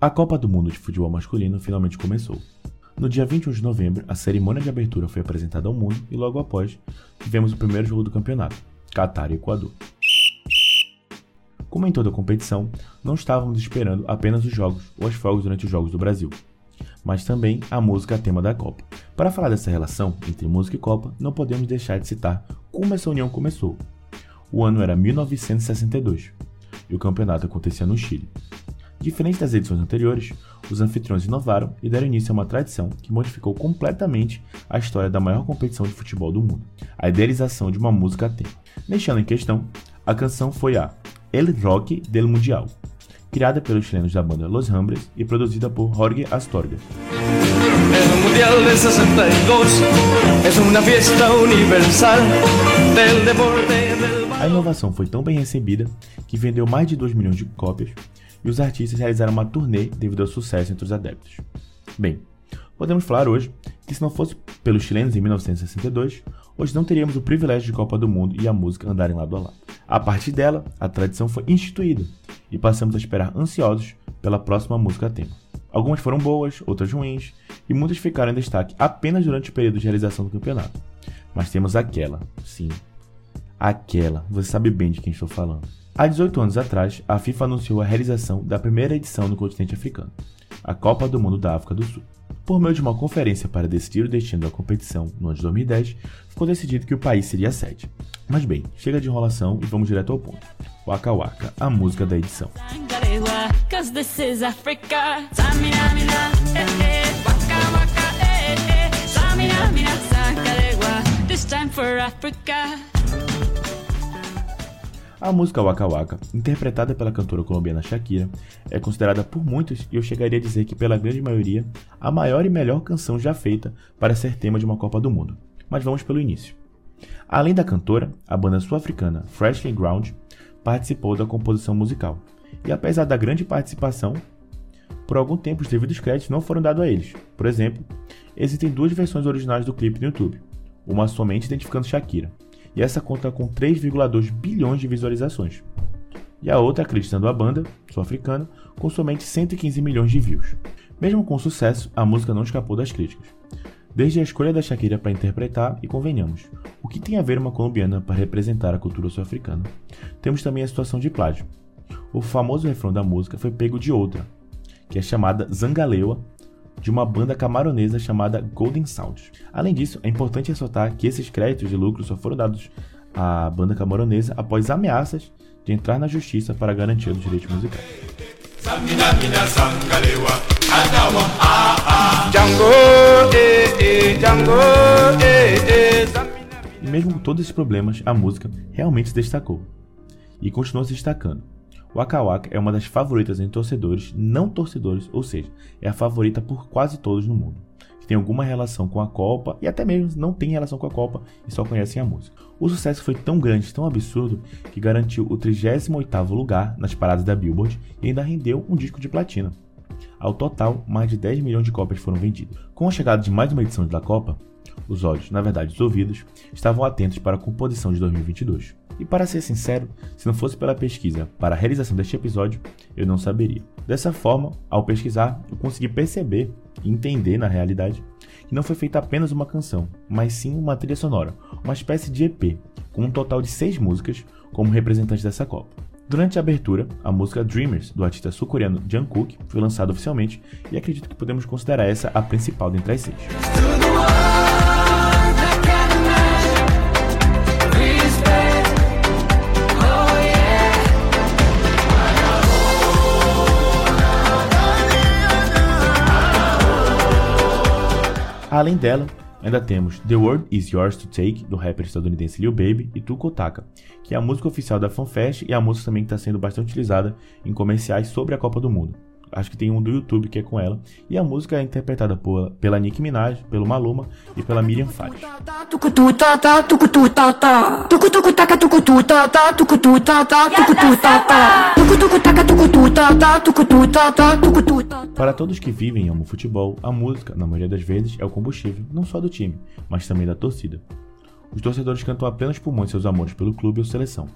A Copa do Mundo de Futebol Masculino finalmente começou. No dia 21 de novembro, a cerimônia de abertura foi apresentada ao mundo e logo após, tivemos o primeiro jogo do campeonato, Catar e Equador. Como em toda competição, não estávamos esperando apenas os jogos ou as fogos durante os jogos do Brasil, mas também a música tema da Copa. Para falar dessa relação entre música e Copa, não podemos deixar de citar como essa união começou. O ano era 1962 e o campeonato acontecia no Chile. Diferente das edições anteriores, os anfitriões inovaram e deram início a uma tradição que modificou completamente a história da maior competição de futebol do mundo, a idealização de uma música a tema. Neste ano em questão, a canção foi a El Rock del Mundial, criada pelos chilenos da banda Los Hambres e produzida por Jorge Astorga. El Mundial de 62 es una fiesta universal del deporte del... A inovação foi tão bem recebida que vendeu mais de 2 milhões de cópias e os artistas realizaram uma turnê devido ao sucesso entre os adeptos. Bem, podemos falar hoje que se não fosse pelos chilenos em 1962, hoje não teríamos o privilégio de Copa do Mundo e a música andarem lado a lado. A partir dela, a tradição foi instituída e passamos a esperar ansiosos pela próxima música tema. Algumas foram boas, outras ruins, e muitas ficaram em destaque apenas durante o período de realização do campeonato. Mas temos aquela, sim, aquela, você sabe bem de quem estou falando Há 18 anos atrás, a FIFA anunciou a realização da primeira edição no continente africano, a Copa do Mundo da África do Sul. Por meio de uma conferência para decidir o destino da competição no ano de 2010, ficou decidido que o país seria a sede. Mas bem, chega de enrolação e vamos direto ao ponto. Waka Waka, a música da edição. A música Waka Waka, interpretada pela cantora colombiana Shakira, é considerada por muitos, e eu chegaria a dizer que pela grande maioria, a maior e melhor canção já feita para ser tema de uma Copa do Mundo. Mas vamos pelo início. Além da cantora, a banda sul-africana Freshly Ground participou da composição musical. E apesar da grande participação, por algum tempo os devidos créditos não foram dados a eles. Por exemplo, existem duas versões originais do clipe no YouTube, uma somente identificando Shakira, e essa conta com 3,2 bilhões de visualizações. E a outra acreditando a banda, sul-africana, com somente 115 milhões de views. Mesmo com sucesso, a música não escapou das críticas. Desde a escolha da Shakira para interpretar, e convenhamos, o que tem a ver uma colombiana para representar a cultura sul-africana? Temos também a situação de plágio. O famoso refrão da música foi pego de outra, que é chamada Zangalewa, de uma banda camaronesa chamada Golden Sound. Além disso, é importante ressaltar que esses créditos de lucro só foram dados à banda camaronesa após ameaças de entrar na justiça para garantir os direitos musicais. E mesmo com todos esses problemas, a música realmente se destacou. E continua se destacando. Waka Waka é uma das favoritas em torcedores, não torcedores, ou seja, é a favorita por quase todos no mundo, que tem alguma relação com a Copa e até mesmo não tem relação com a Copa e só conhecem a música. O sucesso foi tão grande, tão absurdo, que garantiu o 38º lugar nas paradas da Billboard e ainda rendeu um disco de platina. Ao total, mais de 10 milhões de cópias foram vendidas. Com a chegada de mais uma edição da Copa, os olhos, na verdade os ouvidos, estavam atentos para a composição de 2022. E para ser sincero, se não fosse pela pesquisa para a realização deste episódio, eu não saberia. Dessa forma, ao pesquisar, eu consegui perceber e entender na realidade que não foi feita apenas uma canção, mas sim uma trilha sonora, uma espécie de EP, com um total de seis músicas como representante dessa Copa. Durante a abertura, a música Dreamers, do artista sul-coreano Jungkook, foi lançada oficialmente e acredito que podemos considerar essa a principal dentre as seis. Além dela, ainda temos The World Is Yours to Take, do rapper estadunidense Lil Baby, e Tuko Taka, que é a música oficial da FanFest e a música também que está sendo bastante utilizada em comerciais sobre a Copa do Mundo. Acho que tem um do YouTube que é com ela. E a música é interpretada por, pela Nicki Minaj, pelo Maluma e pela Miriam Fares. Para todos que vivem e amam futebol, a música, na maioria das vezes, é o combustível, não só do time, mas também da torcida. Os torcedores cantam apenas pulmões seus amores pelo clube ou seleção.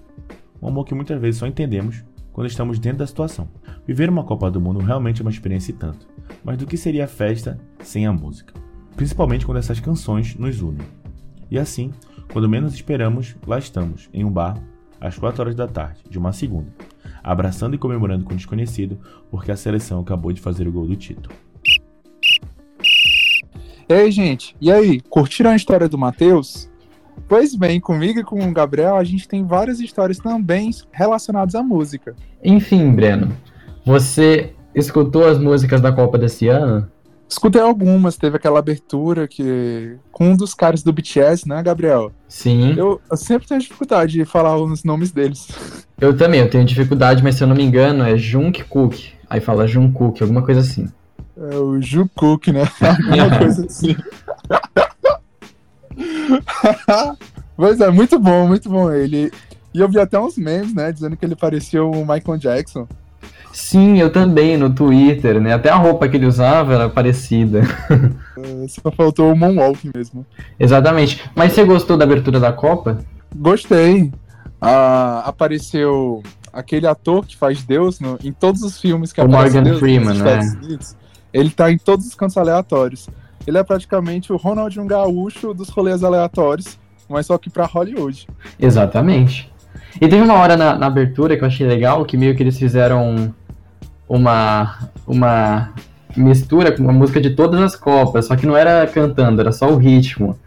Um amor que muitas vezes só entendemos quando estamos dentro da situação. Viver uma Copa do Mundo realmente é uma experiência e tanto, mas do que seria a festa sem a música? Principalmente quando essas canções nos unem. E assim, quando menos esperamos, lá estamos, em um bar, às 4 horas da tarde, de uma segunda, abraçando e comemorando com o desconhecido, porque a seleção acabou de fazer o gol do título. Ei, gente, e aí, curtiram a história do Matheus? Pois bem, comigo e com o Gabriel, a gente tem várias histórias também relacionadas à música. Enfim, Breno, você escutou as músicas da Copa desse ano? Escutei algumas, teve aquela abertura que. com um dos caras do BTS, né, Gabriel? Sim. Eu, eu sempre tenho dificuldade de falar os nomes deles. Eu também, eu tenho dificuldade, mas se eu não me engano é Jungkook. Aí fala Jungkook, alguma coisa assim. É o Jungkook, né? alguma coisa assim. pois é, muito bom, muito bom ele. E eu vi até uns memes, né, dizendo que ele parecia o Michael Jackson. Sim, eu também, no Twitter, né? Até a roupa que ele usava era parecida. É, só faltou o Moonwalk mesmo. Exatamente. Mas você gostou da abertura da Copa? Gostei. Ah, apareceu aquele ator que faz Deus no, em todos os filmes que o aparece Morgan Deus, Freeman, né? Ele tá em todos os cantos aleatórios. Ele é praticamente o Ronaldinho Gaúcho dos rolês aleatórios, mas só que pra Hollywood. Exatamente. E teve uma hora na, na abertura que eu achei legal, que meio que eles fizeram uma, uma mistura com uma música de todas as Copas, só que não era cantando, era só o ritmo.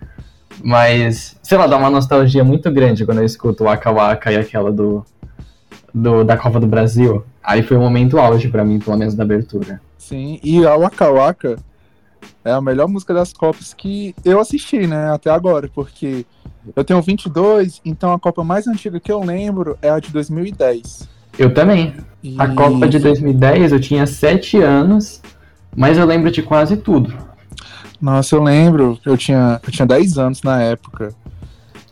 Mas, sei lá, dá uma nostalgia muito grande quando eu escuto o Waka Waka e aquela do, do da Copa do Brasil. Aí foi um momento auge para mim, pelo menos da abertura. Sim, e a Waka Waka é a melhor música das Copas que eu assisti, né, até agora, porque eu tenho 22, então a Copa mais antiga que eu lembro é a de 2010. Eu também. E... A Copa de 2010 eu tinha 7 anos, mas eu lembro de quase tudo. Nossa, eu lembro, eu tinha, eu tinha 10 anos na época.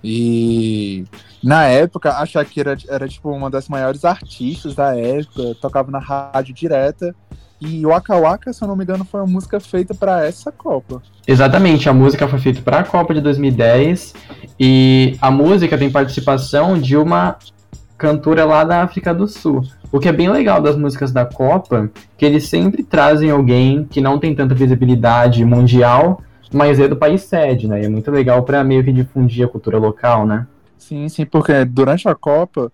E na época a Shakira era tipo uma das maiores artistas da época, tocava na rádio direta. E Waka Waka, se eu não me engano, foi uma música feita para essa Copa. Exatamente, a música foi feita para a Copa de 2010 e a música tem participação de uma cantora lá da África do Sul. O que é bem legal das músicas da Copa, que eles sempre trazem alguém que não tem tanta visibilidade mundial, mas é do país sede, né? E é muito legal para meio que difundir a cultura local, né? Sim, sim, porque durante a Copa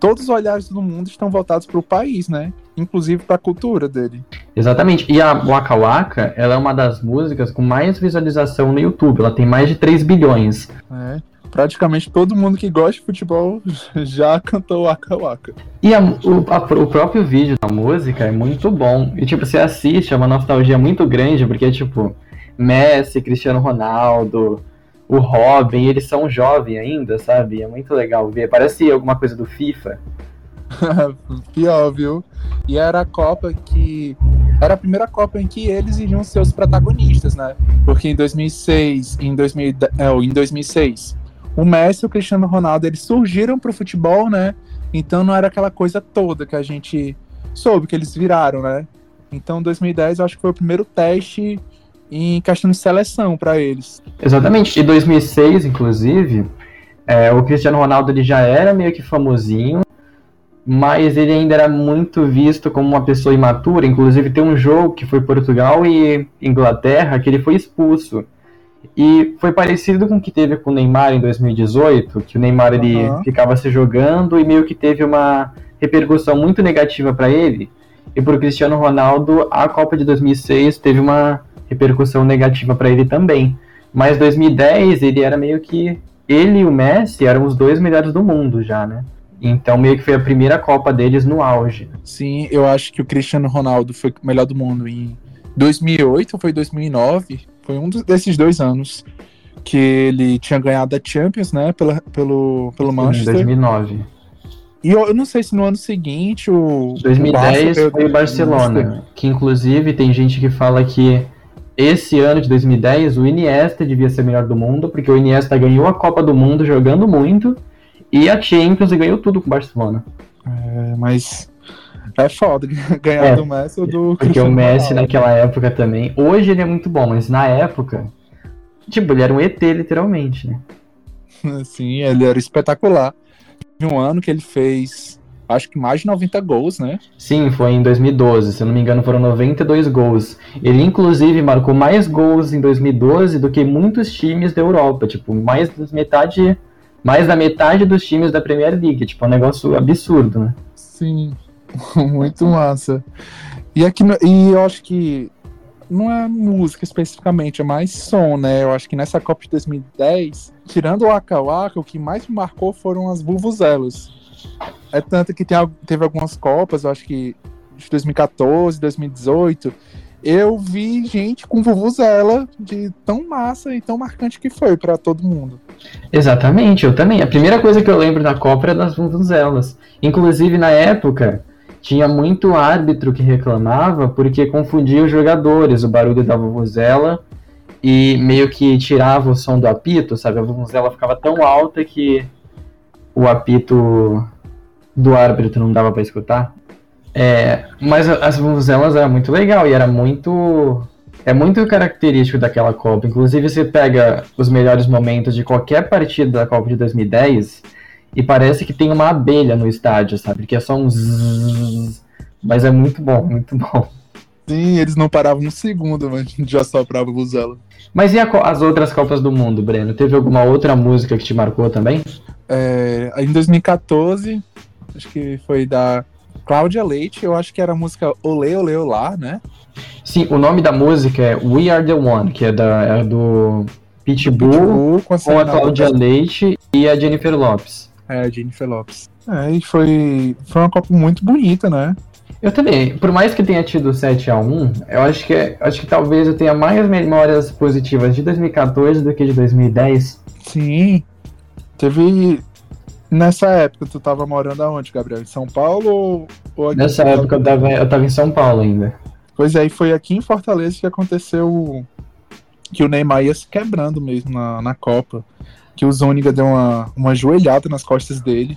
todos os olhares do mundo estão voltados para o país, né? Inclusive para a cultura dele. Exatamente. E a Waka Waka, ela é uma das músicas com mais visualização no YouTube. Ela tem mais de 3 bilhões. É. Praticamente todo mundo que gosta de futebol já cantou Waka Waka. E a, o, a, o próprio vídeo da música é muito bom. E, tipo, você assiste, é uma nostalgia muito grande, porque, tipo, Messi, Cristiano Ronaldo, o Robin, eles são jovens ainda, sabe? É muito legal ver. Parece alguma coisa do FIFA. Pior, viu? E era a Copa que. Era a primeira Copa em que eles iriam ser os protagonistas, né? Porque em 2006, em, 2000, é, em 2006, o Messi e o Cristiano Ronaldo eles surgiram pro futebol, né? Então não era aquela coisa toda que a gente soube que eles viraram, né? Então 2010 eu acho que foi o primeiro teste em questão de seleção para eles. Exatamente. E 2006, inclusive, é, o Cristiano Ronaldo ele já era meio que famosinho, mas ele ainda era muito visto como uma pessoa imatura. Inclusive, tem um jogo que foi Portugal e Inglaterra que ele foi expulso. E foi parecido com o que teve com o Neymar em 2018, que o Neymar ele uhum. ficava se jogando e meio que teve uma repercussão muito negativa para ele. E para o Cristiano Ronaldo, a Copa de 2006 teve uma repercussão negativa para ele também. Mas 2010 ele era meio que ele e o Messi eram os dois melhores do mundo já, né? Então meio que foi a primeira Copa deles no auge. Sim, eu acho que o Cristiano Ronaldo foi o melhor do mundo em 2008 ou foi 2009? Foi um desses dois anos que ele tinha ganhado a Champions, né, pela, pelo, pelo Manchester. Em 2009. E eu, eu, não sei se no ano seguinte o 2010 o foi o Barcelona, que inclusive tem gente que fala que esse ano de 2010 o Iniesta devia ser o melhor do mundo, porque o Iniesta ganhou a Copa do Mundo jogando muito e a Champions e ganhou tudo com o Barcelona. É, mas é foda ganhar é, do Messi ou do Porque Cristiano o Messi Ronaldo. naquela época também. Hoje ele é muito bom, mas na época, tipo, ele era um ET, literalmente, né? Sim, ele era espetacular. Teve um ano que ele fez acho que mais de 90 gols, né? Sim, foi em 2012. Se eu não me engano, foram 92 gols. Ele, inclusive, marcou mais gols em 2012 do que muitos times da Europa. Tipo, mais da metade, mais da metade dos times da Premier League. Tipo, é um negócio absurdo, né? Sim, muito massa. E aqui, e eu acho que não é música especificamente, é mais som, né? Eu acho que nessa Copa de 2010, tirando o Waka Waka, o que mais me marcou foram as vuvuzelas. É tanto que tem, teve algumas Copas, eu acho que de 2014, 2018, eu vi gente com vuvuzela de tão massa e tão marcante que foi para todo mundo. Exatamente, eu também. A primeira coisa que eu lembro da Copa era das vuvuzelas. Inclusive, na época, tinha muito árbitro que reclamava porque confundia os jogadores, o barulho da vuvuzela e meio que tirava o som do apito, sabe? A vuvuzela ficava tão alta que o apito do árbitro não dava para escutar. É, mas as vuvuzelas era muito legal e era muito é muito característico daquela Copa. Inclusive, você pega os melhores momentos de qualquer partida da Copa de 2010 e parece que tem uma abelha no estádio, sabe? Que é só um zzz, mas é muito bom, muito bom. Sim, eles não paravam um segundo, mas já soprava o Buzela. Mas e a, as outras Copas do Mundo, Breno? Teve alguma outra música que te marcou também? É, em 2014, acho que foi da Cláudia Leite, eu acho que era a música Olê Olê Olá, né? Sim, o nome da música é We Are The One, que é, da, é do Pitbull, Pitbull com a, com a Cláudia Leite e a Jennifer Lopes. É, Jennifer Lopes. É, e foi, foi uma Copa muito bonita, né? Eu também. Por mais que tenha tido 7 a 1 eu acho que, acho que talvez eu tenha mais memórias positivas de 2014 do que de 2010. Sim. Teve. Nessa época, tu tava morando aonde, Gabriel? Em São Paulo ou, ou aqui Nessa época eu tava, eu tava em São Paulo ainda. Pois é, e foi aqui em Fortaleza que aconteceu que o Neymar ia se quebrando mesmo na, na Copa que o Zônica deu uma, uma joelhada nas costas dele.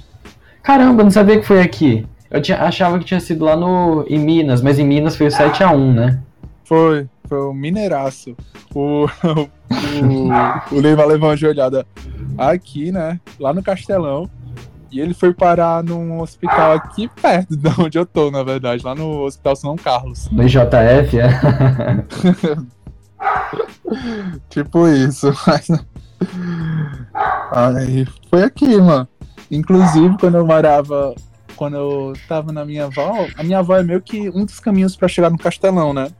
Caramba, não sabia que foi aqui. Eu tinha, achava que tinha sido lá no, em Minas, mas em Minas foi o 7x1, né? Foi, foi o Mineiraço. O, o, o Neymar levou uma joelhada aqui, né? Lá no Castelão. E ele foi parar num hospital aqui perto de onde eu tô, na verdade, lá no Hospital São Carlos. No IJF, é? tipo isso. Aí foi aqui, mano. Inclusive, quando eu morava, quando eu tava na minha avó, a minha avó é meio que um dos caminhos para chegar no Castelão, né?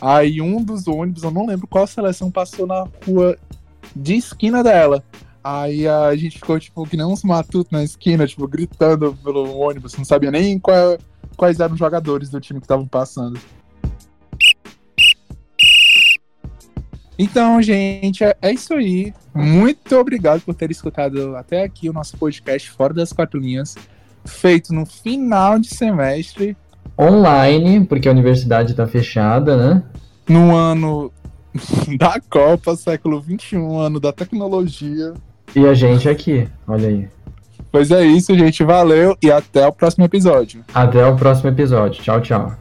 Aí um dos ônibus, eu não lembro qual seleção, passou na rua de esquina dela. Aí a gente ficou, tipo, que nem uns matutos na esquina, tipo, gritando pelo ônibus, não sabia nem qual, quais eram os jogadores do time que estavam passando. Então, gente, é, é isso aí. Muito obrigado por ter escutado até aqui o nosso podcast Fora das Quatro Linhas, feito no final de semestre. Online, porque a universidade está fechada, né? No ano da Copa, século XXI, ano da tecnologia. E a gente aqui, olha aí. Pois é isso, gente. Valeu e até o próximo episódio. Até o próximo episódio. Tchau, tchau.